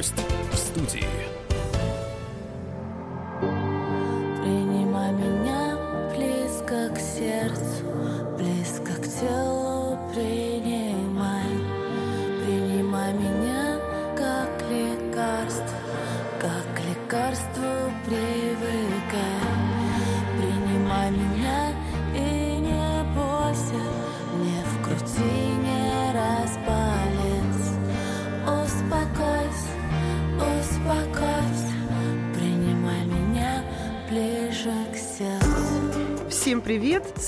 Гость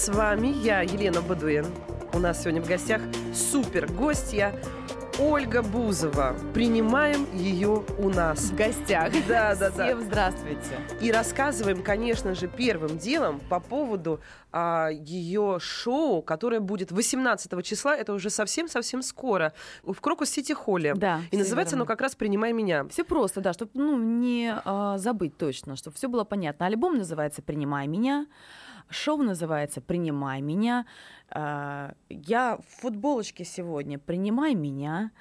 С вами я, Елена Бадуин. У нас сегодня в гостях супер гостья Ольга Бузова. Принимаем ее у нас. в гостях. Да, да, да. Всем здравствуйте. И рассказываем, конечно же, первым делом по поводу а, ее шоу, которое будет 18 числа, это уже совсем-совсем скоро, в Крокус Сити Холле. Да, И называется верно. оно как раз «Принимай меня». Все просто, да, чтобы ну, не а, забыть точно, чтобы все было понятно. Альбом называется «Принимай меня», шоу называется «Принимай меня». А, я в футболочке сегодня «Принимай меня».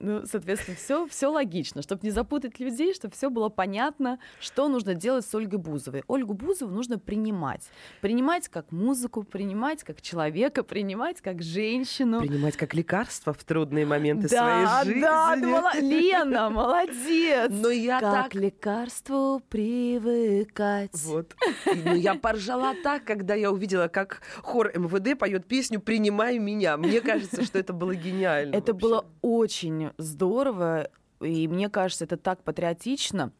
Ну, соответственно, все, все логично, чтобы не запутать людей, чтобы все было понятно, что нужно делать с Ольгой Бузовой. Ольгу Бузову нужно принимать. Принимать как музыку, принимать как человека, принимать как женщину. Принимать как лекарство в трудные моменты да, своей жизни. да, ты мола- Лена, молодец. Но я как так лекарству привыкать. Вот. Ну, я поржала так, когда я увидела, как хор МВД поет песню «Принимай меня». Мне кажется, что это было гениально. Это вообще. было очень здорово, и мне кажется, это так патриотично.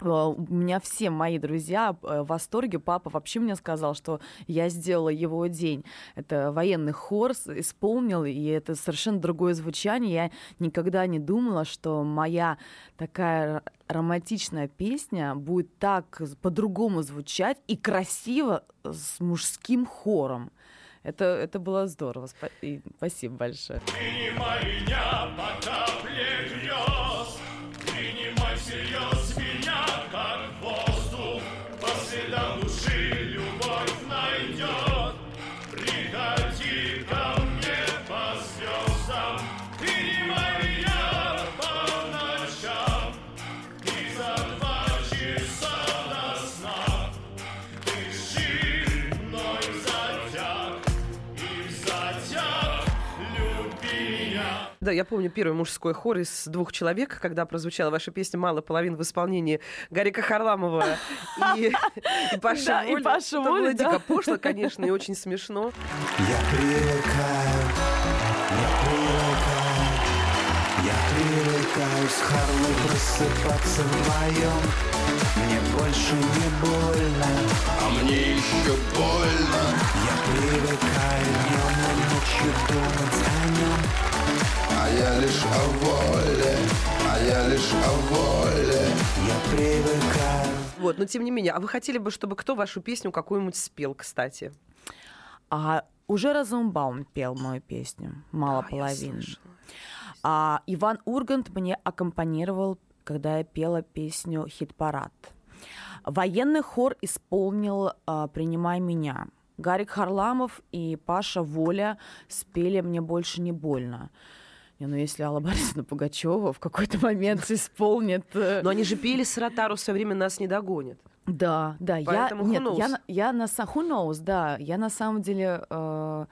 Э, У меня все мои друзья э, в восторге. Папа вообще мне сказал, что я сделала его день. Это военный хор исполнил, и это совершенно другое звучание. Я никогда не думала, что моя такая романтичная песня будет так по-другому звучать и красиво с мужским хором. Это, это было здорово. И спасибо большое. Да, я помню первый мужской хор из двух человек, когда прозвучала ваша песня «Мало половин» в исполнении Гарика Харламова и, Да, и Воли. Паши Это было дико пошло, конечно, и очень смешно. Я привыкаю, я привыкаю, я привыкаю с Харлой просыпаться вдвоем. Мне больше не больно, А мне еще больно я привыкаю днем и ночью думать о нем. А я лишь о воле А я лишь о воле Я привыкаю. Вот, но тем не менее, а вы хотели бы, чтобы кто вашу песню какую-нибудь спел, кстати? А уже Розенбаум пел мою песню «Мало Да, я половин». слышала. А Иван Ургант мне аккомпанировал, когда я пела песню «Хит-парад». Военный хор исполнил а, «Принимай меня». Гарик Харламов и Паша Воля спели «Мне больше не больно». Не, ну если Алла Борисовна Пугачева в какой-то момент исполнит... э, Но они же пели «Саратару все время нас не догонит». Да, да, я, Поэтому нет, я, на- я на са- who knows, да, я на самом деле э,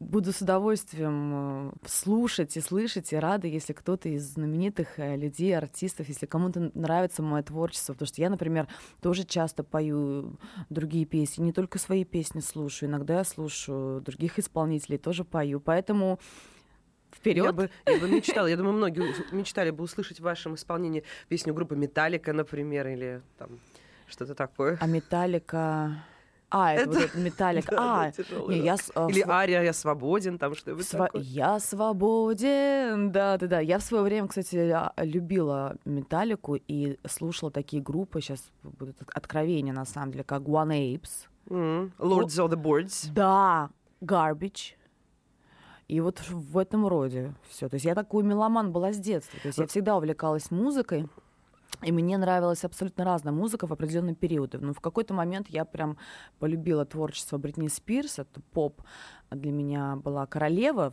буду с удовольствием э, слушать и слышать и рада, если кто-то из знаменитых людей, артистов, если кому-то нравится мое творчество, потому что я, например, тоже часто пою другие песни, не только свои песни слушаю, иногда я слушаю других исполнителей, тоже пою, поэтому вперед. Я бы, я бы мечтала, я думаю, многие мечтали бы услышать в вашем исполнении песню группы «Металлика», например, или там что-то такое. А Металлика... А, это, вот это Металлика. Да, да, а, не, я а, Или «Ария, я свободен», там что-нибудь Сва- такое. Я свободен, да, да, да. Я в свое время, кстати, а, любила Металлику и слушала такие группы. Сейчас будут от- откровения, на самом деле, как One Apes. М, Lords of the Boards. Да, Garbage. И вот в этом роде все. То есть я такой меломан была с детства. То есть я всегда увлекалась музыкой. И мне нравилась абсолютно разная музыка в определенные периоды. Но в какой-то момент я прям полюбила творчество Бритни Спирс. Это поп для меня была королева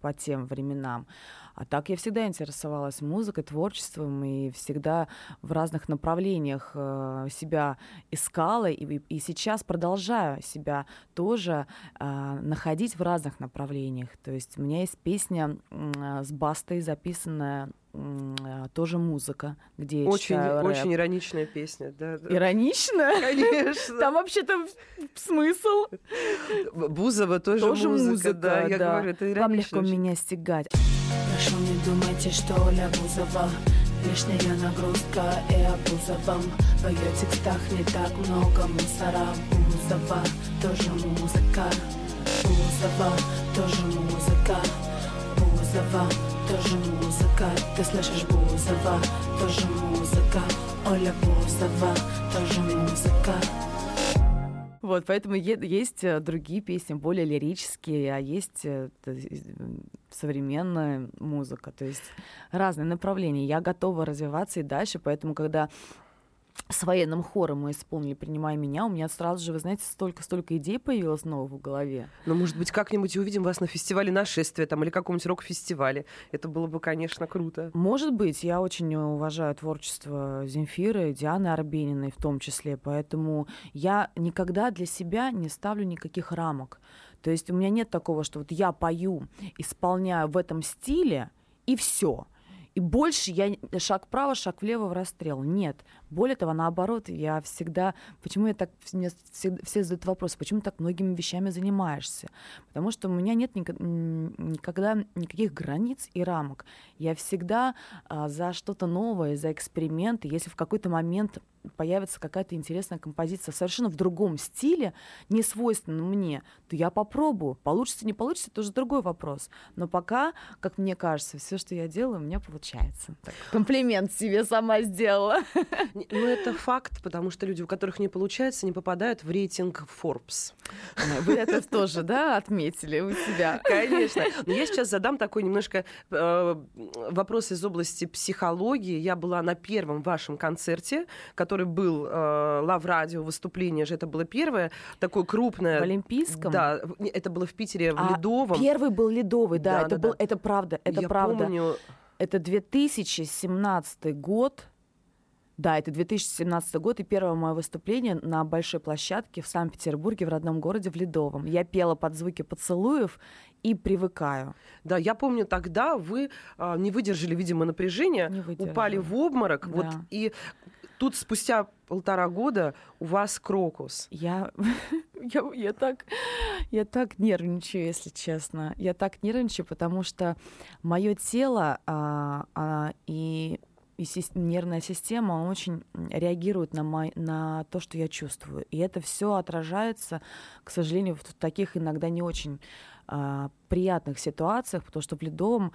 по тем временам. А так я всегда интересовалась музыкой, творчеством и всегда в разных направлениях э, себя искала. И, и- сейчас продолжаю себя тоже э, находить в разных направлениях. То есть у меня есть песня э, с Бастой записанная тоже музыка, где я Очень, читаю рэп. очень ироничная песня, да. да. Иронично? Конечно. Там вообще-то смысл. Бузова тоже, Тоже музыка, музыка, да. Я да. говорю, это Вам легко очень. меня стегать. Прошу, не думайте, что Оля Бузова Лишняя нагрузка и обузовом В ее текстах не так много мусора Бузова тоже музыка Бузова тоже музыка Бузова тоже музыка Ты слышишь Бузова тоже музыка Оля Бузова тоже музыка Вот, поэтому есть э, другие песни, более лирические, а есть э, современная музыка, то есть разные направления. Я готова развиваться и дальше, поэтому когда с военным хором мы исполнили «Принимай меня», у меня сразу же, вы знаете, столько-столько идей появилось новых в голове. Ну, может быть, как-нибудь увидим вас на фестивале нашествия там, или каком-нибудь рок-фестивале. Это было бы, конечно, круто. Может быть, я очень уважаю творчество Земфиры, Дианы Арбениной в том числе, поэтому я никогда для себя не ставлю никаких рамок. То есть у меня нет такого, что вот я пою, исполняю в этом стиле, и все. И больше я шаг вправо, шаг влево в расстрел. Нет. Более того, наоборот, я всегда... Почему я так... Мне все задают вопрос, почему так многими вещами занимаешься? Потому что у меня нет никогда никаких границ и рамок. Я всегда а, за что-то новое, за эксперименты. Если в какой-то момент появится какая-то интересная композиция совершенно в другом стиле, не свойственном мне, то я попробую. Получится, не получится, это уже другой вопрос. Но пока, как мне кажется, все, что я делаю, у меня получается. Так, комплимент себе сама сделала. Ну, это факт, потому что люди, у которых не получается, не попадают в рейтинг Forbes. Вы это тоже, да, отметили у себя? Конечно. Но я сейчас задам такой немножко э, вопрос из области психологии. Я была на первом вашем концерте, который был э, Лав Радио, выступление же это было первое, такое крупное. В Олимпийском? Да, это было в Питере, в А, Ледовом. Первый был ледовый, да, это был, это правда, это правда. Это 2017 год. Да, это 2017 год и первое мое выступление на большой площадке в Санкт-Петербурге, в родном городе, в Ледовом. Я пела под звуки поцелуев и привыкаю. да, я помню, тогда вы а, не выдержали, видимо, напряжения, упали в обморок, вот, Да. и тут спустя полтора года у вас крокус. Я, я, я, так, я так нервничаю, если честно. Я так нервничаю, потому что мое тело а, а, и, и нервная система очень реагирует на, мой, на то, что я чувствую. И это все отражается, к сожалению, в таких иногда не очень а, приятных ситуациях, потому что в ледовом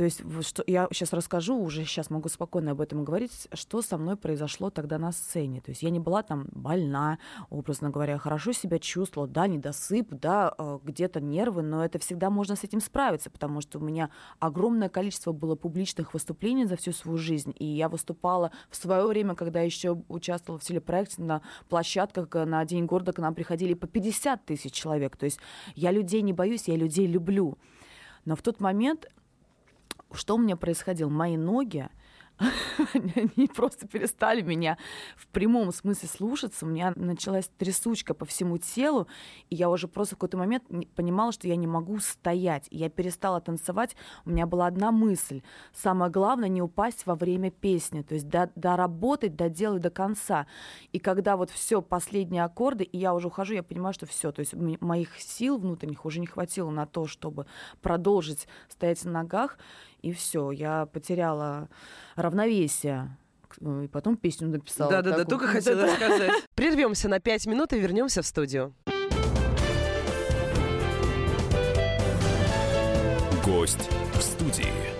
то есть что я сейчас расскажу, уже сейчас могу спокойно об этом говорить, что со мной произошло тогда на сцене. То есть я не была там больна, образно говоря, хорошо себя чувствовала, да, недосып, да, э, где-то нервы, но это всегда можно с этим справиться, потому что у меня огромное количество было публичных выступлений за всю свою жизнь, и я выступала в свое время, когда еще участвовала в телепроекте на площадках, э, на День города к нам приходили по 50 тысяч человек. То есть я людей не боюсь, я людей люблю. Но в тот момент что у меня происходило? Мои ноги, они просто перестали меня в прямом смысле слушаться. У меня началась трясучка по всему телу, и я уже просто в какой-то момент понимала, что я не могу стоять. И я перестала танцевать. У меня была одна мысль. Самое главное — не упасть во время песни. То есть до- доработать, доделать до конца. И когда вот все последние аккорды, и я уже ухожу, я понимаю, что все. То есть моих сил внутренних уже не хватило на то, чтобы продолжить стоять на ногах. И все, я потеряла равновесие. К- И потом песню написала. Да-да-да, только хотела сказать. Прервемся на пять минут и вернемся в студию. Гость в студии.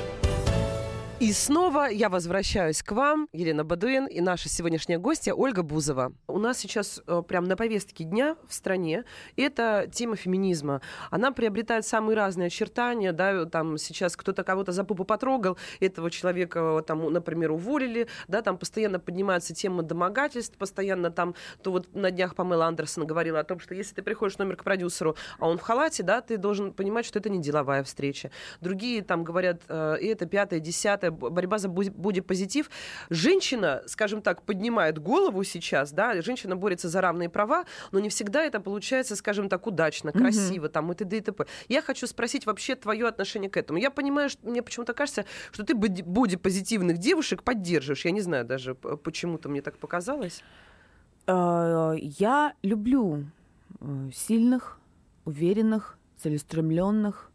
И снова я возвращаюсь к вам, Елена Бадуин, и наша сегодняшняя гостья Ольга Бузова. У нас сейчас э, прям на повестке дня в стране это тема феминизма. Она приобретает самые разные очертания, да, там сейчас кто-то кого-то за попу потрогал, этого человека э, там, например, уволили, да, там постоянно поднимается тема домогательств, постоянно там, то вот на днях Памела Андерсон говорила о том, что если ты приходишь номер к продюсеру, а он в халате, да, ты должен понимать, что это не деловая встреча. Другие там говорят, э, и это пятое, десятое, борьба за бодипозитив. Женщина, скажем так, поднимает голову сейчас, да, женщина борется за равные права, но не всегда это получается, скажем так, удачно, красиво, mm-hmm. там, и т.д. и т.п. Я хочу спросить вообще твое отношение к этому. Я понимаю, что мне почему-то кажется, что ты бодипозитивных девушек поддерживаешь. Я не знаю даже, почему-то мне так показалось. Э, я люблю э, сильных, уверенных, целеустремленных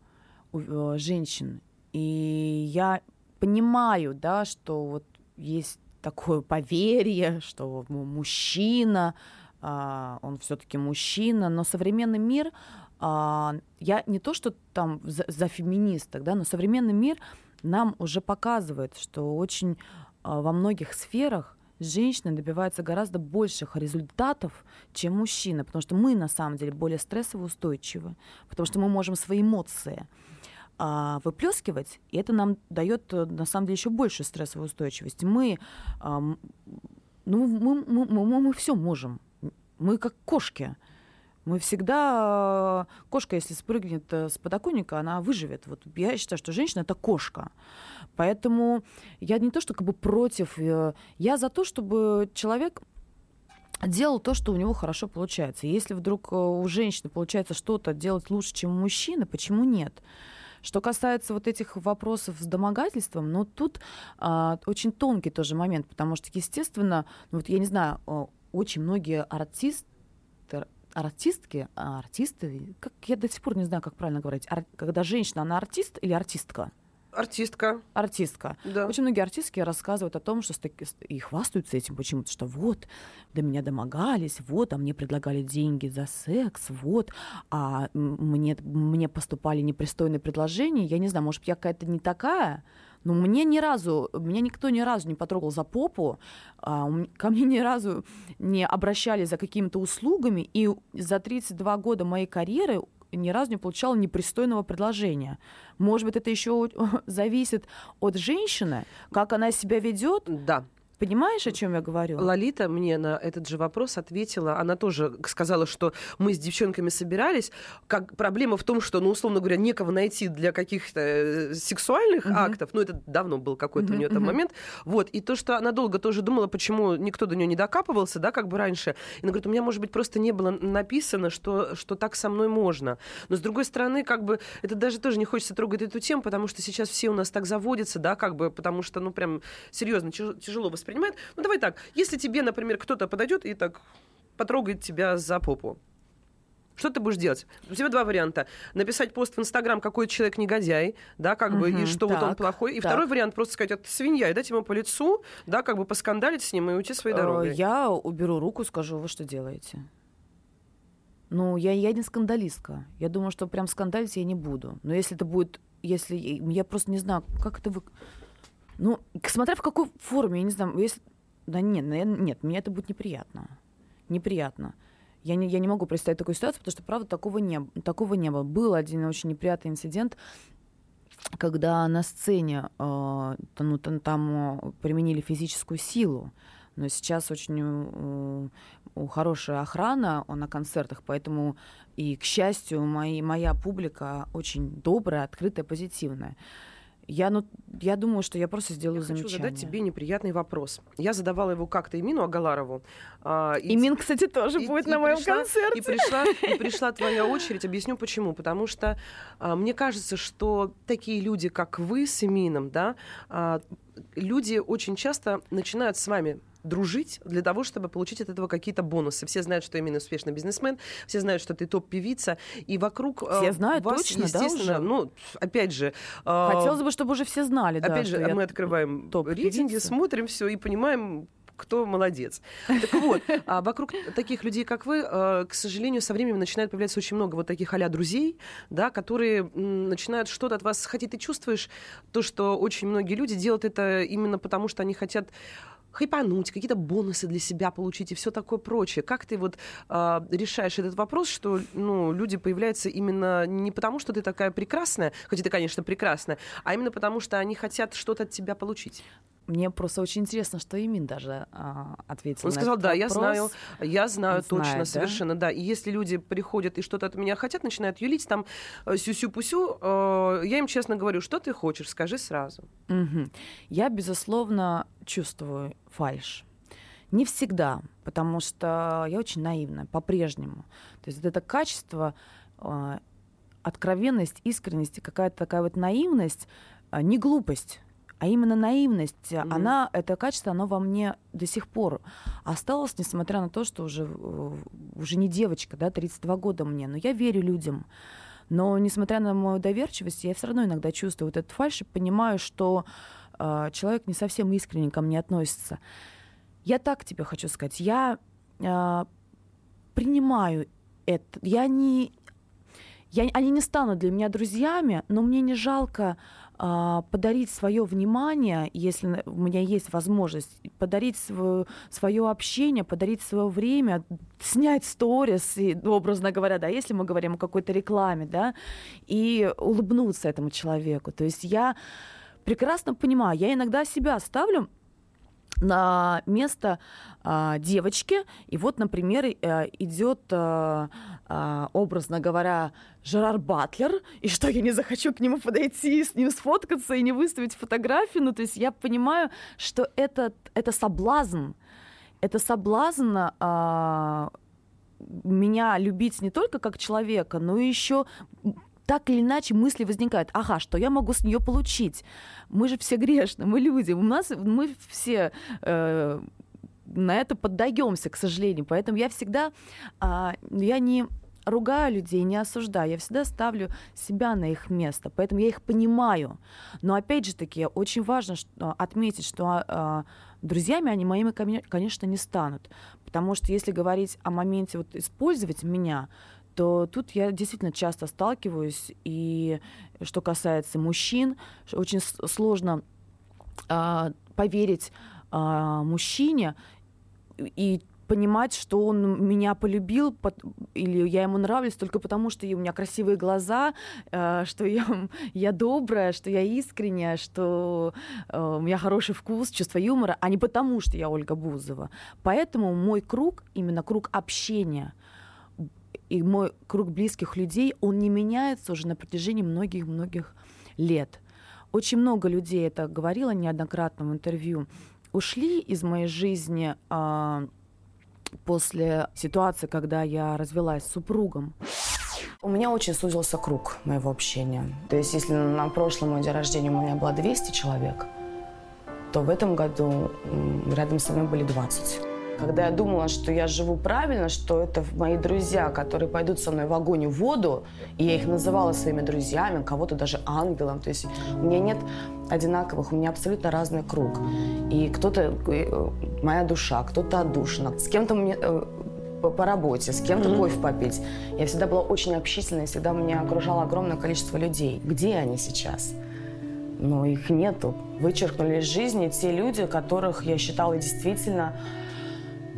э, женщин. И я понимаю, да, что вот есть такое поверье, что мужчина, а, он все-таки мужчина, но современный мир, а, я не то, что там за, за феминисток, да, но современный мир нам уже показывает, что очень а, во многих сферах женщина добивается гораздо больших результатов, чем мужчина, потому что мы на самом деле более стрессово устойчивы, потому что мы можем свои эмоции а, выплескивать, и это нам дает э, на самом деле еще больше стрессовой устойчивости. Мы, а, ну, мы, мы, мы, мы все можем. Мы как кошки. Мы всегда... Кошка, если спрыгнет э, с подоконника, она выживет. Вот я считаю, что женщина — это кошка. Поэтому я не то, что как бы против. Э, я за то, чтобы человек делал то, что у него хорошо получается. Если вдруг у женщины получается что-то делать лучше, чем у мужчины, почему нет? Что касается вот этих вопросов с домогательством, ну тут а, очень тонкий тоже момент, потому что, естественно, ну, вот я не знаю, очень многие артисты артистки, а артисты, как я до сих пор не знаю, как правильно говорить, ар, когда женщина, она артист или артистка? Артистка. Артистка. Да. Очень многие артистки рассказывают о том, что и хвастаются этим почему-то, что вот, до меня домогались, вот, а мне предлагали деньги за секс, вот, а мне, мне поступали непристойные предложения. Я не знаю, может, я какая-то не такая, но мне ни разу, меня никто ни разу не потрогал за попу, а, ко мне ни разу не обращались за какими-то услугами, и за 32 года моей карьеры ни разу не получала непристойного предложения. Может быть, это еще зависит от женщины, как она себя ведет. Да. Понимаешь, о чем я говорю? Лолита мне на этот же вопрос ответила. Она тоже сказала, что мы с девчонками собирались. Как проблема в том, что, ну, условно говоря, некого найти для каких-то э, сексуальных uh-huh. актов. Ну, это давно был какой-то uh-huh, у нее там uh-huh. момент. Вот. И то, что она долго тоже думала, почему никто до нее не докапывался, да, как бы раньше. И она говорит, у меня, может быть, просто не было написано, что, что так со мной можно. Но, с другой стороны, как бы, это даже тоже не хочется трогать эту тему, потому что сейчас все у нас так заводятся, да, как бы, потому что, ну, прям серьезно, тяжело воспринимать воспринимает. Ну, давай так, если тебе, например, кто-то подойдет и так потрогает тебя за попу, что ты будешь делать? У тебя два варианта. Написать пост в Инстаграм, какой человек негодяй, да, как угу, бы, и что так, вот он плохой. И так. второй вариант просто сказать, это свинья, и дать ему по лицу, да, как бы поскандалить с ним и уйти своей э, дорогой. Я уберу руку, скажу, вы что делаете? Ну, я, я не скандалистка. Я думаю, что прям скандалить я не буду. Но если это будет, если я просто не знаю, как это вы... Ну, смотря в какой форме, я не знаю, если... Да нет, наверное, нет, мне это будет неприятно. Неприятно. Я не, я не могу представить такую ситуацию, потому что, правда, такого не, такого не было. Был один очень неприятный инцидент, когда на сцене э, ну, там, там э, применили физическую силу. Но сейчас очень э, хорошая охрана на концертах, поэтому и, к счастью, мои, моя публика очень добрая, открытая, позитивная. Я, ну, я думаю, что я просто сделаю я замечание. хочу задать тебе неприятный вопрос. Я задавала его как-то Имину Агаларову. А, и Имин, кстати, тоже и, будет и на моем пришла, концерте. И пришла, и пришла твоя очередь. Объясню почему. Потому что а, мне кажется, что такие люди, как вы с Имином, да, а, люди очень часто начинают с вами дружить для того, чтобы получить от этого какие-то бонусы. Все знают, что именно успешный бизнесмен, все знают, что ты топ-певица, и вокруг э, Все знают вас, точно, да, естественно, уже? ну, опять же... э, Хотелось бы, чтобы уже все знали, да, Опять что же, мы открываем рейтинги, смотрим все и понимаем, кто молодец. Так вот, а вокруг таких людей, как вы, э, к сожалению, со временем начинает появляться очень много вот таких а друзей, да, которые начинают что-то от вас хотеть. Ты чувствуешь то, что очень многие люди делают это именно потому, что они хотят хайпануть, какие-то бонусы для себя получить и все такое прочее. Как ты вот э, решаешь этот вопрос, что ну, люди появляются именно не потому, что ты такая прекрасная, хотя ты, конечно, прекрасная, а именно потому, что они хотят что-то от тебя получить? Мне просто очень интересно, что Имин даже а, ответил Он на сказал, да, я вопрос. знаю, я знаю Он точно, знает, да? совершенно, да? И если люди приходят и что-то от меня хотят, начинают юлить, там, э, сюсю-пусю, э, я им честно говорю, что ты хочешь, скажи сразу. Мгм. Я, безусловно, чувствую фальш. Не всегда, потому что я очень наивна, по-прежнему. То есть вот это качество, а, откровенность, искренность, и какая-то такая вот наивность, а, не глупость, а именно наивность, Мгм. она, это качество, оно во мне до сих пор осталось, несмотря на то, что уже, уже не девочка, да, 32 года мне, но я верю людям. Но, несмотря на мою доверчивость, я все равно иногда чувствую вот этот фальш и понимаю, что э, человек не совсем искренне ко мне относится. Я так тебе хочу сказать. Я э, принимаю это. Я не... Я, они не станут для меня друзьями, но мне не жалко подарить свое внимание, если у меня есть возможность, подарить свое общение, подарить свое время, снять сторис, ну, образно говоря, да, если мы говорим о какой-то рекламе, да, и улыбнуться этому человеку. То есть я прекрасно понимаю, я иногда себя ставлю на место а, девочки, и вот, например, э, идет, а, а, образно говоря, Жерар Батлер, и что я не захочу к нему подойти, с ним сфоткаться и не выставить фотографию, ну, то есть я понимаю, что это, это соблазн, это соблазн а, меня любить не только как человека, но еще так или иначе мысли возникают. Ага, что я могу с нее получить? Мы же все грешны, мы люди, у нас мы все э, на это поддаемся, к сожалению. Поэтому я всегда, а, я не ругаю людей, не осуждаю, я всегда ставлю себя на их место, поэтому я их понимаю. Но опять же таки, очень важно что, отметить, что а, друзьями они моими, коне- конечно, не станут. Потому что если говорить о моменте вот, использовать меня, то тут я действительно часто сталкиваюсь. И что касается мужчин, очень сложно а, поверить а, мужчине и понимать, что он меня полюбил, или я ему нравлюсь только потому, что у меня красивые глаза, э, что я, я добрая, что я искренняя, что э, у меня хороший вкус, чувство юмора, а не потому, что я Ольга Бузова. Поэтому мой круг, именно круг общения, и мой круг близких людей, он не меняется уже на протяжении многих-многих лет. Очень много людей это говорила неоднократно в интервью. Ушли из моей жизни а, после ситуации, когда я развелась с супругом. У меня очень сузился круг моего общения. То есть, если на прошлом мой день рождения у меня было 200 человек, то в этом году рядом со мной были 20. Когда я думала, что я живу правильно, что это мои друзья, которые пойдут со мной в огонь и в воду, и я их называла своими друзьями, кого-то даже ангелом. То есть у меня нет одинаковых, у меня абсолютно разный круг. И кто-то э, моя душа, кто-то отдушина. С кем-то мне э, по, по работе, с кем-то кофе попить. Я всегда была очень общительной, всегда меня окружало огромное количество людей. Где они сейчас? Но их нету. Вычеркнули из жизни те люди, которых я считала действительно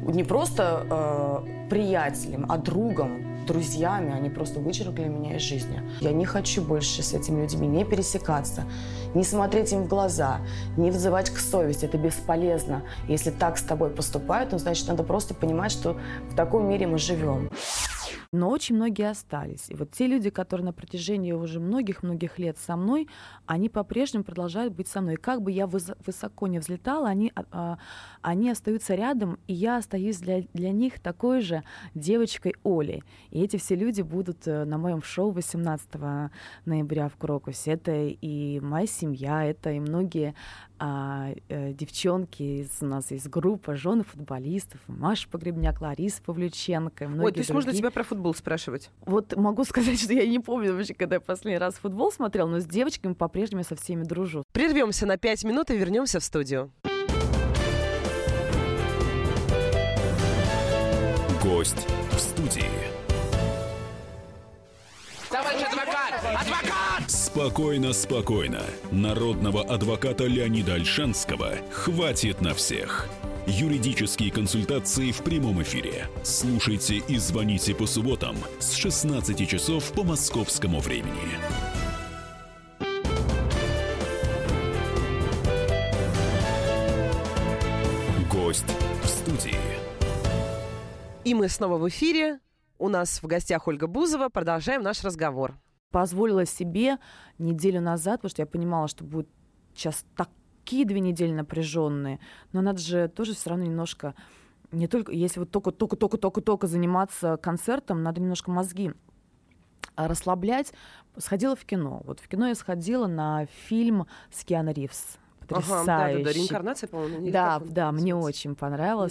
не просто э, приятелем, а другом, друзьями. Они просто вычеркнули меня из жизни. Я не хочу больше с этими людьми не пересекаться, не смотреть им в глаза, не взывать к совести. Это бесполезно. Если так с тобой поступают, ну, значит, надо просто понимать, что в таком мире мы живем. Но очень многие остались. И вот те люди, которые на протяжении уже многих-многих лет со мной, они по-прежнему продолжают быть со мной. И как бы я выс- высоко не взлетала, они, а, а, они остаются рядом, и я остаюсь для, для них такой же девочкой Олей. И эти все люди будут э, на моем шоу 18 ноября в Крокусе. Это и моя семья, это и многие а, э, девчонки, из, у нас есть группа жены футболистов, Маша Погребняк, Лариса Павлюченко, многие Ой, то есть можно другие. тебя про футбол спрашивать? Вот могу сказать, что я не помню вообще, когда я последний раз футбол смотрел, но с девочками по-прежнему со всеми дружу. Прервемся на 5 минут и вернемся в студию. Гость в студии. Спокойно, спокойно. Народного адвоката Леонида Альшанского хватит на всех. Юридические консультации в прямом эфире. Слушайте и звоните по субботам с 16 часов по московскому времени. Гость в студии. И мы снова в эфире. У нас в гостях Ольга Бузова. Продолжаем наш разговор. Позволила себе неделю назад, потому что я понимала, что будет сейчас такие две недели напряженные, но надо же тоже все равно немножко не только, если вот только, только, только, только, только заниматься концертом, надо немножко мозги а, расслаблять. Сходила в кино. Вот в кино я сходила на фильм с Киану Ривз. Ага, да, да, да, реинкарнация, по-моему. Да, да, мне очень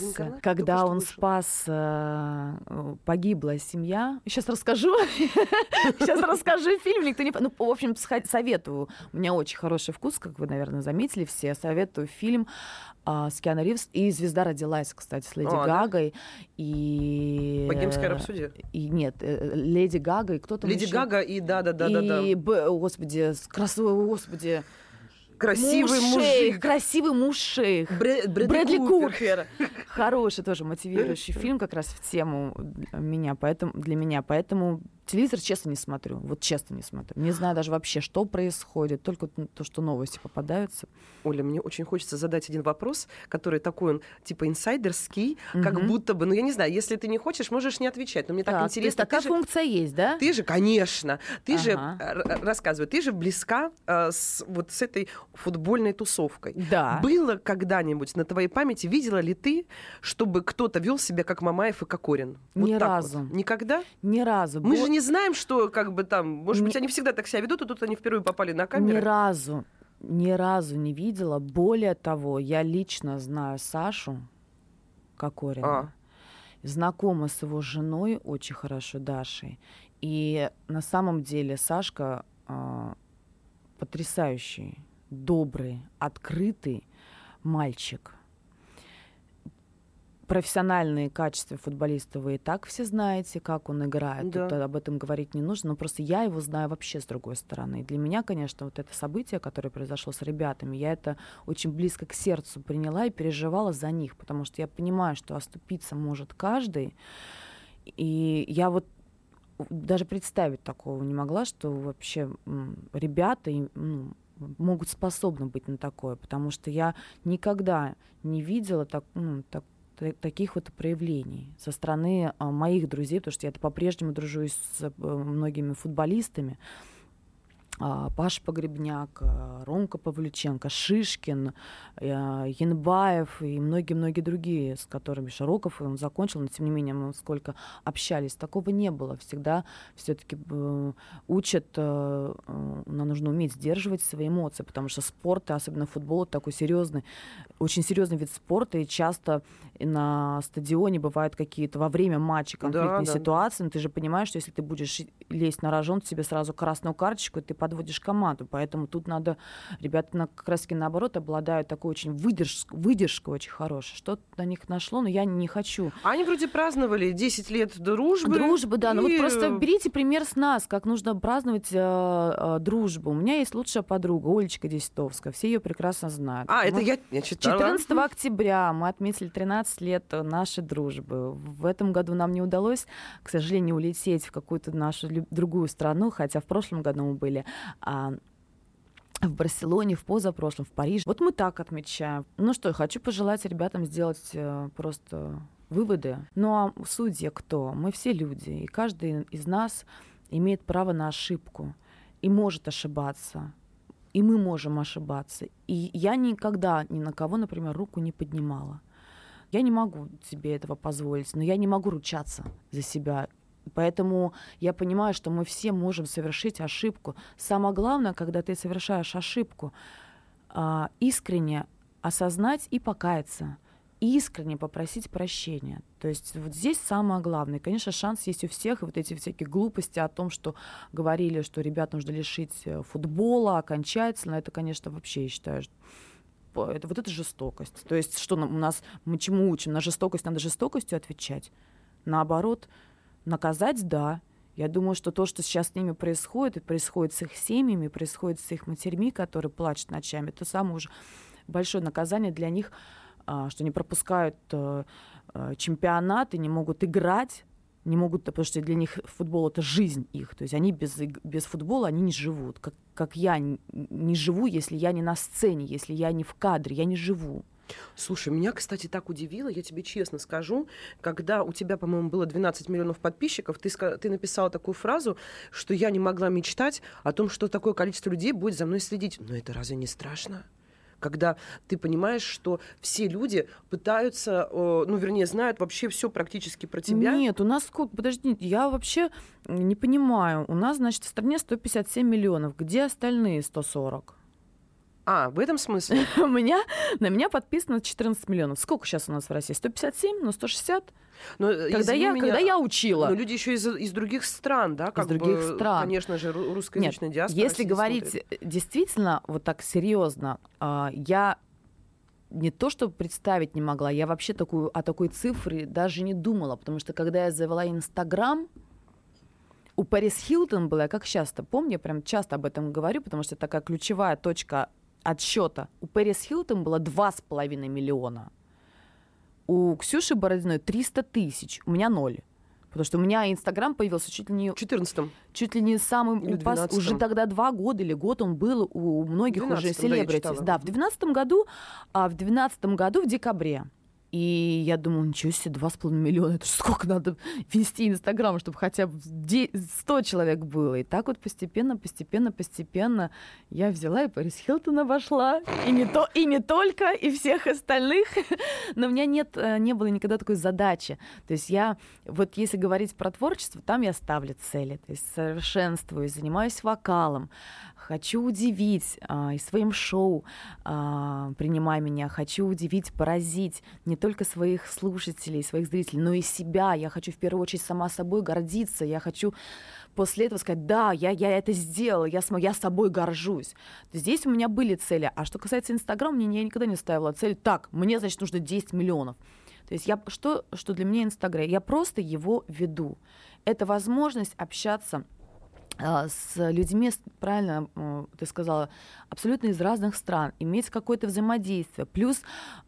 Реинкарнация? когда он спас э, погибла семья. Сейчас расскажу, сейчас расскажу фильм, никто не, ну в общем советую. У меня очень хороший вкус, как вы, наверное, заметили все. Советую фильм а, с Киану Ривз и звезда родилась, кстати, с Леди? Гагой и Богемская э, рапсодия. И нет, э, Леди Гага и кто там Леди? Гага и да-да-да-да-да. И, господи, красивый, господи, Красивый муж мужик. шейх, красивый муж шейх. Брэ- Брэдли, Брэдли Купер. Купер. Хороший тоже мотивирующий фильм как раз в тему меня, поэтому для меня, поэтому телевизор честно не смотрю, вот честно не смотрю, не знаю даже вообще, что происходит, только то, что новости попадаются. Оля, мне очень хочется задать один вопрос, который такой он типа инсайдерский, как Мгм. будто бы, ну я не знаю, если ты не хочешь, можешь не отвечать, но мне так, Так, интересно. такая же- функция есть, да? Ты же, конечно, ты же, Ага. э, р- рассказывай, ты же близка э, с вот с этой футбольной тусовкой. Да. Было когда-нибудь на твоей памяти, видела ли ты, чтобы кто-то вел себя как Мамаев и Кокорин? Вот Ни так вот. разу. Никогда? Ни разу. Мы Бо- же не знаем, что как бы там, может быть, Ни- они всегда так себя ведут, и тут они впервые попали на Ни камеру. разу, ни разу не видела. Более того, я лично знаю Сашу Кокорина. А. Знакома с его женой очень хорошо, Дашей. И на самом деле Сашка а, потрясающий, добрый, открытый мальчик. Профессиональные качества футболиста вы и так все знаете, как он играет. Да. Тут об этом говорить не нужно. Но просто я его знаю вообще с другой стороны. И для меня, конечно, вот это событие, которое произошло с ребятами, я это очень близко к сердцу приняла и переживала за них, потому что я понимаю, что оступиться может каждый. И я вот даже представить такого не могла, что вообще ребята ну, могут способны быть на такое, потому что я никогда не видела так, ну, так- та- таких вот проявлений со стороны а, моих друзей, потому что я по-прежнему дружу с э, многими футболистами. А, Паша Погребняк, а, Ромка Павлюченко, Шишкин, э, Янбаев и многие-многие другие, с которыми Широков он закончил, но тем не менее мы сколько общались, такого не было. Всегда все-таки учат, э, э, нам нужно уметь сдерживать свои эмоции, потому что спорт, особенно футбол, это такой серьезный, очень серьезный вид спорта, и часто на стадионе бывают какие-то во время матча конфликтные да. ситуации, но ты же понимаешь, что если ты будешь лезть на рожон, тебе сразу красную карточку, и ты подводишь команду. Поэтому тут надо, ребята на, как раз таки наоборот обладают такой очень выдерж, выдержкой очень хорошей. Что на них нашло, но я не хочу. Они вроде праздновали 10 лет дружбы. Дружбы, да. Ну вот и- просто берите пример с нас, как нужно праздновать э, э, дружбу. У меня есть лучшая подруга, Олечка Десятовская. Все ее прекрасно знают. А, это Мы- я, я читала. 14 октября мы отметили 13 лет нашей дружбы. В этом году нам не удалось, к сожалению, улететь в какую-то нашу другую страну, хотя в прошлом году мы были в Барселоне, в позапрошлом, в Париже. Вот мы так отмечаем. Ну что, хочу пожелать ребятам сделать э, просто выводы. Ну а судья кто? Мы все люди, и каждый из нас имеет право на ошибку и может ошибаться. И мы можем ошибаться. И я никогда ни на кого, например, руку не поднимала. Я не могу себе этого позволить, но я не могу ручаться за себя. Поэтому я понимаю, что мы все можем совершить ошибку. Самое главное, когда ты совершаешь ошибку, а, искренне осознать и покаяться, искренне попросить прощения. То есть вот здесь самое главное. Конечно, шанс есть у всех, и вот эти всякие глупости о том, что говорили, что ребят нужно лишить э, футбола окончательно, это, конечно, вообще, я считаю, это, вот это жестокость. То есть что у нас, мы чему учим? На жестокость надо жестокостью отвечать. Наоборот, наказать – да. Я думаю, что то, что сейчас с ними происходит, и происходит с их семьями, происходит с их матерьми, которые плачут ночами, это самое уже большое наказание для них, а, что они пропускают э, э, чемпионаты, не могут играть, не могут, потому что для них футбол это жизнь их. То есть они без, без футбола они не живут. Как, как я не живу, если я не на сцене, если я не в кадре, я не живу. Слушай, меня, кстати, так удивило, я тебе честно скажу, когда у тебя, по-моему, было 12 миллионов подписчиков, ты, ты написала такую фразу, что я не могла мечтать о том, что такое количество людей будет за мной следить. Но это разве не страшно? когда ты понимаешь, что все люди пытаются, ну, вернее, знают вообще все практически про тебя. Нет, у нас сколько, подожди, я вообще не понимаю. У нас, значит, в стране 157 миллионов. Где остальные 140? А, в этом смысле? У меня, на меня подписано 14 миллионов. Сколько сейчас у нас в России? 157? Ну, 160? Но, когда, я, меня, когда я учила. Но люди еще из, из других стран, да? Как из других бы, стран. Конечно же, русскоязычная Нет, диаспора. Если говорить смотрит. действительно вот так серьезно, а, я не то, что представить не могла, я вообще такую, о такой цифре даже не думала, потому что когда я завела Инстаграм, у Пэрис Хилтон была, как часто помню, я прям часто об этом говорю, потому что это такая ключевая точка отсчета. У Пэрис Хилтон было 2,5 миллиона. У Ксюши Бородиной 300 тысяч. У меня ноль. Потому что у меня Инстаграм появился чуть ли не... В 14 Чуть ли не самым... Или пос, уже тогда два года или год он был у многих уже селебритис. Да, да, в 12 году, а в 12 году в декабре. И я думала, ничего себе, два с половиной миллиона, это сколько надо вести Инстаграм, чтобы хотя бы 100 человек было. И так вот постепенно, постепенно, постепенно я взяла и Парис Хилтона вошла, и не, то, и не только, и всех остальных. Но у меня нет, э, не было никогда такой задачи. То есть я, вот если говорить про творчество, там я ставлю цели, то есть совершенствую, занимаюсь вокалом, хочу удивить а, и своим шоу а, «Принимай меня», хочу удивить, поразить не только своих слушателей, своих зрителей, но и себя. Я хочу в первую очередь сама собой гордиться, я хочу после этого сказать, да, я, я это сделала, я, см- я собой горжусь. Здесь у меня были цели. А что касается Инстаграма, я никогда не ставила цель, так, мне, значит, нужно 10 миллионов. То есть я, что, что для меня Инстаграм? Я просто его веду. Это возможность общаться с людьми, правильно ты сказала, абсолютно из разных стран, иметь какое-то взаимодействие, плюс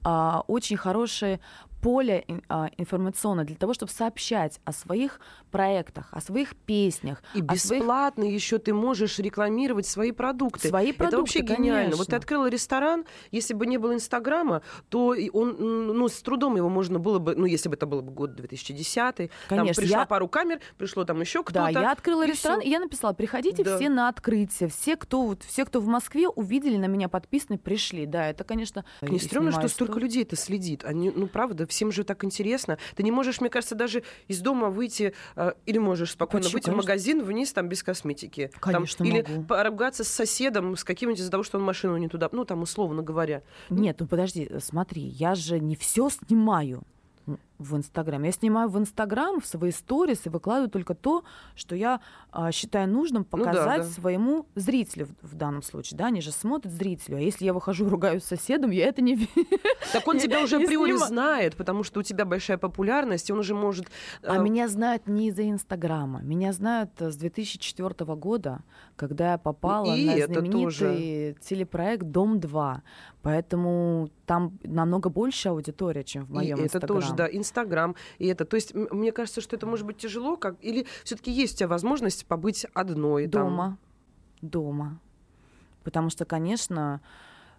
а, очень хорошие поле а, информационное для того, чтобы сообщать о своих проектах, о своих песнях. И бесплатно своих... еще ты можешь рекламировать свои продукты. Свои продукты, Это вообще гениально. Конечно. Вот ты открыла ресторан, если бы не было Инстаграма, то он, ну, с трудом его можно было бы, ну, если бы это было бы год 2010 Конечно. Там пришла я... пару камер, пришло там еще кто-то. Да, я открыла и ресторан, всё. и я написала, приходите да. все на открытие. Все кто, вот, все, кто в Москве увидели на меня подписаны, пришли. Да, это, конечно... Не стрёмно, что столько людей это следит. Они, ну, правда, всем же так интересно. Ты не можешь, мне кажется, даже из дома выйти, э, или можешь спокойно Почему? выйти Конечно. в магазин вниз там без косметики. Конечно, там, могу. Или поругаться с соседом, с каким-нибудь из-за того, что он машину не туда, ну там условно говоря. Нет, ну подожди, смотри, я же не все снимаю в Инстаграм. Я снимаю в Инстаграм в свои сторис и выкладываю только то, что я а, считаю нужным показать ну, да, да. своему зрителю в, в данном случае. Да, они же смотрят зрителю. А если я выхожу и ругаюсь с соседом, я это не Так он тебя уже априори знает, потому что у тебя большая популярность, и он уже может... А э, меня знают не из-за Инстаграма. Меня знают с 2004 года, когда я попала на знаменитый телепроект «Дом-2». Поэтому там намного больше аудитория, чем в моем Инстаграме. Это тоже, да, Инстаграм. И это, то есть, мне кажется, что это может быть тяжело, как или все-таки есть у тебя возможность побыть одной дома, там? дома, потому что, конечно,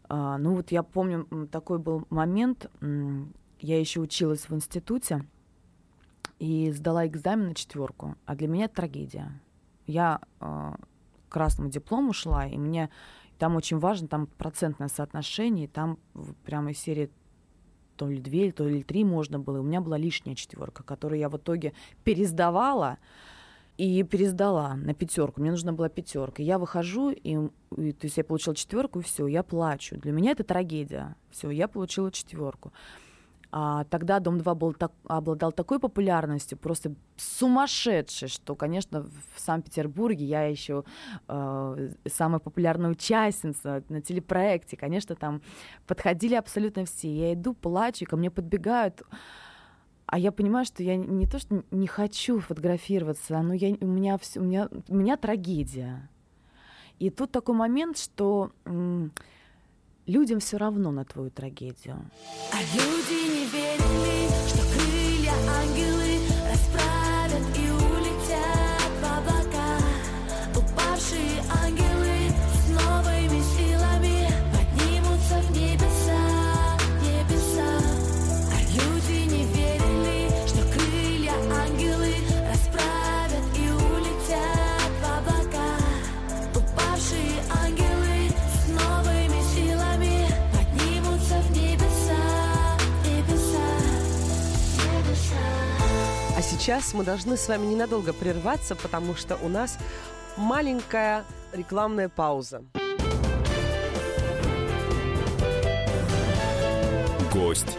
а, ну вот я помню такой был момент, я еще училась в институте и сдала экзамен на четверку, а для меня это трагедия. Я э, к красному диплому шла, и мне там очень важно, там процентное соотношение, там прямо из серии то ли две, то ли три можно было. И у меня была лишняя четверка, которую я в итоге пересдавала. и пересдала на пятерку. Мне нужна была пятерка. Я выхожу, и, и то есть я получила четверку, и все, я плачу. Для меня это трагедия. Все, я получила четверку. А тогда Дом 2 был так, обладал такой популярностью, просто сумасшедшей, что, конечно, в Санкт-Петербурге я еще э, самая популярная участница на телепроекте. Конечно, там подходили абсолютно все. Я иду, плачу, ко мне подбегают. А я понимаю, что я не то, что не хочу фотографироваться, но я, у, меня все, у, меня, у меня трагедия. И тут такой момент, что людям все равно на твою трагедию. А люди не верили, сейчас мы должны с вами ненадолго прерваться, потому что у нас маленькая рекламная пауза. Гость.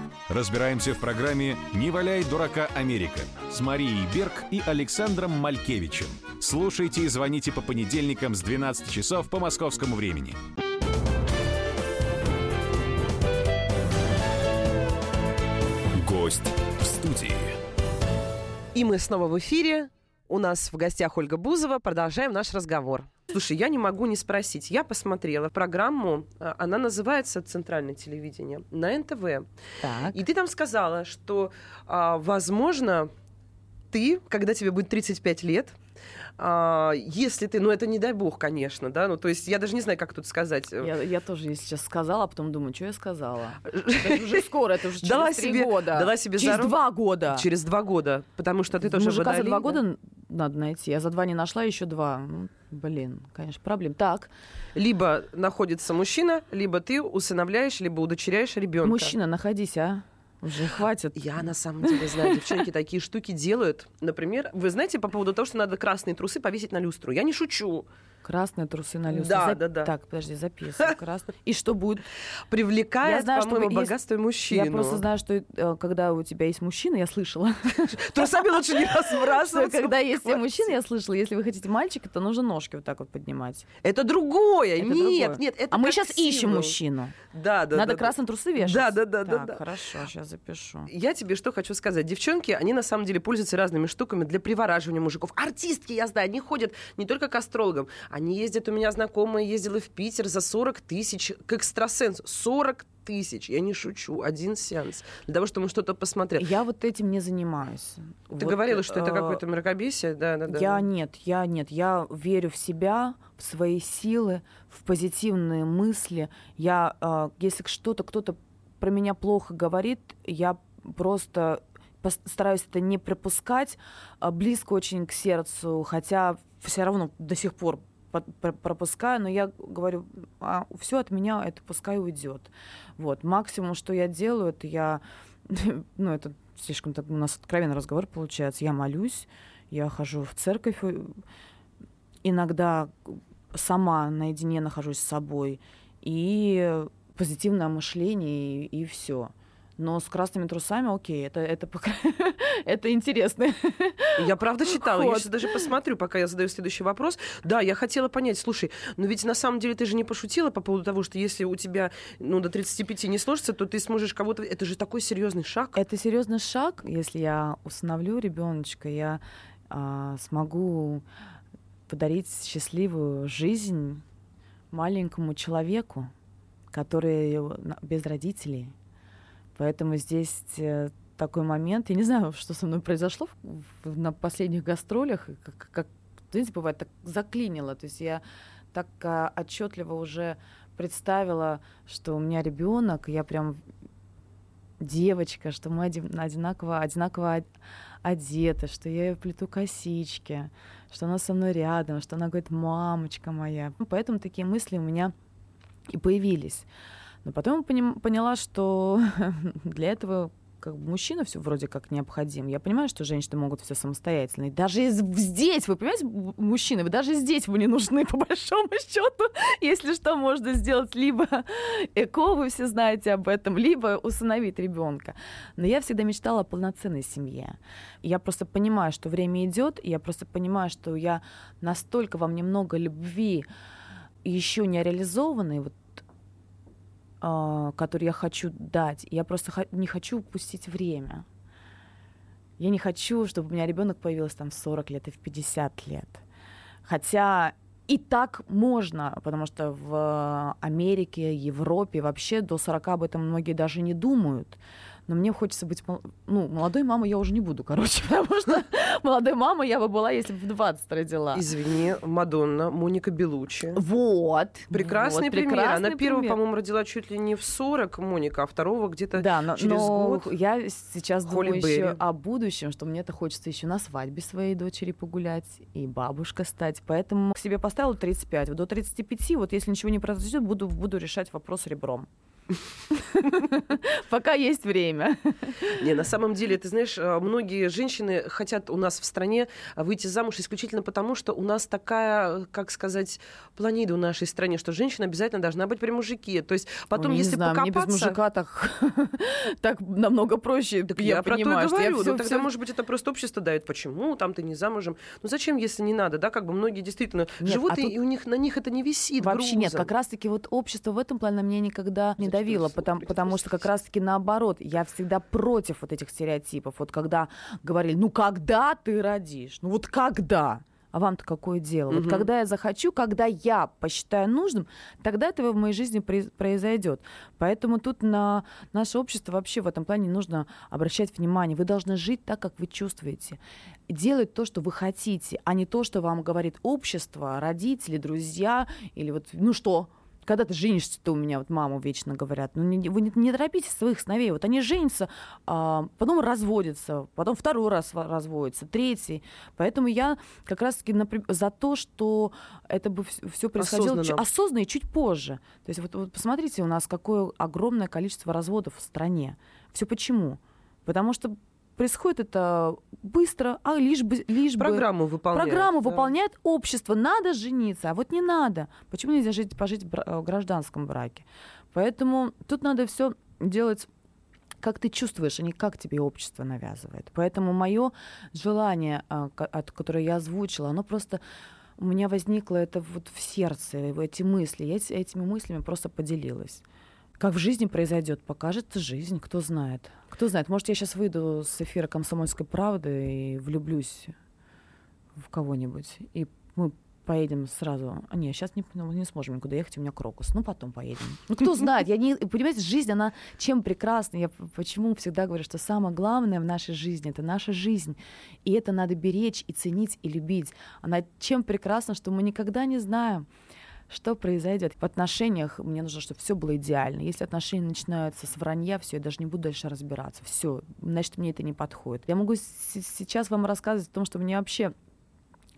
Разбираемся в программе «Не валяй дурака Америка» с Марией Берг и Александром Малькевичем. Слушайте и звоните по понедельникам с 12 часов по московскому времени. Гость в студии. И мы снова в эфире. У нас в гостях Ольга Бузова. Продолжаем наш разговор. Слушай, я не могу не спросить. Я посмотрела программу, а, она называется «Центральное телевидение» на НТВ. Так. И ты там сказала, что, а, возможно, ты, когда тебе будет 35 лет, если ты, ну это не дай бог, конечно, да, ну то есть я даже не знаю, как тут сказать. Я, я тоже, если сейчас сказала, а потом думаю, что я сказала. Это же уже скоро, это уже через Дала три себе- года. дала себе через зарок- два года. Через два года, потому что ты тоже Мужика за водолей, два да? года надо найти. Я за два не нашла, еще два. Ну, блин, конечно, проблем. Так, Либо находится мужчина, либо ты усыновляешь, либо удочеряешь ребенка. мужчина, находись, а. Уже хватит. Я на самом деле знаю, девчонки такие штуки делают. Например, вы знаете по поводу того, что надо красные трусы повесить на люстру. Я не шучу. Красные трусы на люстре. Да, Зап- да, да. Так, подожди, записывай. Красный. И что будет? Привлекает, Я знаю, что по-моему, есть- богатство и мужчину. Я просто знаю, что э, когда у тебя есть мужчина, я слышала, Трусами лучше не что разбрасываться. когда есть мужчина, я слышала, если вы хотите мальчика, то нужно ножки вот так вот поднимать. Это другое. Нет, нет, А мы сейчас ищем мужчину. Да, да, Надо красные трусы вешать. Да, да, да, да. Хорошо, сейчас запишу. Я тебе что хочу сказать. Девчонки, они на самом деле пользуются разными штуками для привораживания мужиков. Артистки, я знаю, они ходят не только к астрологам. Они ездят, у меня знакомая ездила в Питер за 40 тысяч к экстрасенсу. 40 тысяч, я не шучу, один сеанс. Для того, чтобы он что-то посмотрел. Я вот этим не занимаюсь. Ты Вот, говорила, что это э, какое-то мракобесие? Да, да, да. Я нет, я нет. Я верю в себя, в свои силы, в позитивные мысли. Я, э, если что-то кто-то про меня плохо говорит, я просто стараюсь это не пропускать, а, близко очень к сердцу, хотя все равно до сих пор пропускаю, но я говорю, все от меня это пускай уйдет. Вот максимум, что я делаю, это я, ну это слишком у нас откровенный разговор получается. Я молюсь, я хожу в церковь, э, иногда сама наедине нахожусь с собой и позитивное мышление и, все. Но с красными трусами, окей, это это это интересно. Я правда читала. Я сейчас даже посмотрю, пока я задаю следующий вопрос. Да, я хотела понять, слушай, но ведь на самом деле ты же не пошутила по поводу того, что если у тебя ну, до 35 не сложится, то ты сможешь кого-то... Это же такой серьезный шаг. Это серьезный шаг, если я усыновлю ребеночка, я а, смогу подарить счастливую жизнь маленькому человеку, который на- без родителей. Поэтому здесь э, такой момент. Я не знаю, что со мной произошло в- в- на последних гастролях, как, как знаете, бывает, так заклинило. То есть я так а, отчетливо уже представила, что у меня ребенок, я прям девочка, что мы один- одинаково, одинаково од- одеты, что я ей плету косички, что она со мной рядом, что она говорит, мамочка моя. Ну, Поэтому такие мысли у меня и появились. Но потом поняла, что для этого как бы мужчина все вроде как необходим. Я понимаю, что женщины могут все самостоятельно. И даже здесь, вы понимаете, мужчины, вы даже здесь вы не нужны, по большому счету. Если что, можно сделать либо эко, вы все знаете об этом, либо усыновить ребенка. Но я всегда мечтала о полноценной семье. Я просто понимаю, что время идет, и я просто понимаю, что я настолько во мне много любви еще не реализованной, вот который я хочу дать. Я просто не хочу упустить время. Я не хочу, чтобы у меня ребенок появился там в 40 лет и в 50 лет. Хотя и так можно, потому что в Америке, Европе вообще до 40 об этом многие даже не думают. Но мне хочется быть... Ну, молодой мамой я уже не буду, короче, потому что молодой мамой я бы была, если бы в 20 родила. Извини, Мадонна, Моника Белучи. Вот. Прекрасный вот, пример. прекрасный Она первого, пример. по-моему, родила чуть ли не в 40, Моника, а второго где-то Да, но, через но год. я сейчас Холли думаю еще о будущем, что мне-то хочется еще на свадьбе своей дочери погулять и бабушка стать. Поэтому к себе поставила 35. Вот до 35, вот если ничего не произойдет, буду, буду решать вопрос ребром. Пока есть время. Не, на самом деле, ты знаешь, э, многие женщины хотят у нас в стране выйти замуж исключительно потому, что у нас такая, как сказать, планида в нашей стране, что женщина обязательно должна быть при мужике. То есть потом, Ну, не если знаю, мне без покопаться... мужика так, так намного проще. Так я, я, про понимаю, то и что я говорю. всё- ну, тогда, всё- может быть, это просто общество дает. Почему там ты не замужем? Ну, зачем, если не надо, да? Как бы многие действительно Нет, живут, а и, тут и у них на них это не висит Вообще нет, грузом. как раз-таки вот общество в этом плане на меня никогда не Зачем давило, потому, потому что как раз-таки наоборот, я всегда против вот этих стереотипов. Вот когда говорили, ну когда ты родишь? Ну вот когда? А вам-то какое дело? Вот Мгм. когда я захочу, когда я посчитаю нужным, тогда этого в моей жизни произ- произойдет. Поэтому тут на наше общество вообще в этом плане не нужно обращать внимание. Вы должны жить так, как вы чувствуете. Делать то, что вы хотите, а не то, что вам говорит общество, родители, друзья или вот, ну что, когда ты женишься, то у меня вот маму вечно говорят, ну не, вы не, не торопите своих сыновей, вот они женятся, а, потом разводятся, потом второй раз во- разводятся, третий. Поэтому я как раз-таки за то, что это бы все происходило Осознанно. осознанно и чуть позже. То есть вот, вот посмотрите, у нас какое огромное количество разводов в стране. Все почему? Потому что происходит это быстро, а лишь бы... Лишь бы Программу выполняют. Программу да. выполняет общество. Надо жениться, а вот не надо. Почему нельзя жить, пожить в э, гражданском браке? Поэтому тут надо все делать как ты чувствуешь, а не как тебе общество навязывает. Поэтому мое желание, а, ко- от- которое я озвучила, оно просто у меня возникло это вот в сердце, эти мысли. Я эти- этими мыслями просто поделилась. Как в жизни произойдет, покажет жизнь, кто знает. Кто знает, может, я сейчас выйду с эфира «Комсомольской правды» и влюблюсь в кого-нибудь, и мы поедем сразу. А, не, сейчас не, ну, не сможем никуда ехать, у меня крокус. Ну, потом поедем. Ну, кто знает, я не... Понимаете, жизнь, она чем прекрасна? Я почему всегда говорю, что самое главное в нашей жизни — это наша жизнь. И это надо беречь и ценить, и любить. Она чем прекрасна, что мы никогда не знаем, что произойдет. В отношениях мне нужно, чтобы все было идеально. Если отношения начинаются с вранья, все, я даже не буду дальше разбираться. Все, значит, мне это не подходит. Я могу сейчас вам рассказывать о том, что мне вообще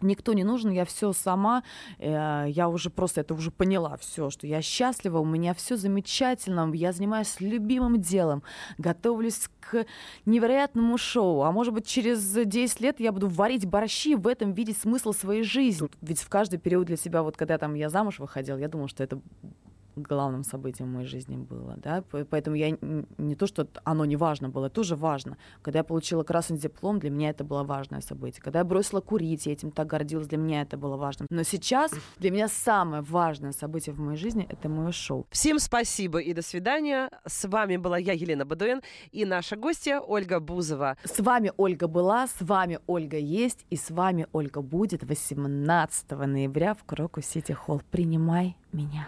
никто не нужен, я все сама, э, я уже просто это уже поняла, все, что я счастлива, у меня все замечательно, я занимаюсь любимым делом, готовлюсь к невероятному шоу, а может быть через 10 лет я буду варить борщи, в этом видеть смысл своей жизни. Ведь в каждый период для себя, вот когда там я замуж выходила, я думала, что это главным событием в моей жизни было, да, поэтому я не то, что оно не важно было, это тоже важно. Когда я получила красный диплом, для меня это было важное событие. Когда я бросила курить, я этим так гордилась, для меня это было важно. Но сейчас для меня самое важное событие в моей жизни — это мое шоу. Всем спасибо и до свидания. С вами была я, Елена Бадуэн, и наша гостья Ольга Бузова. С вами Ольга была, с вами Ольга есть, и с вами Ольга будет 18 ноября в Крокус Сити Холл. Принимай меня.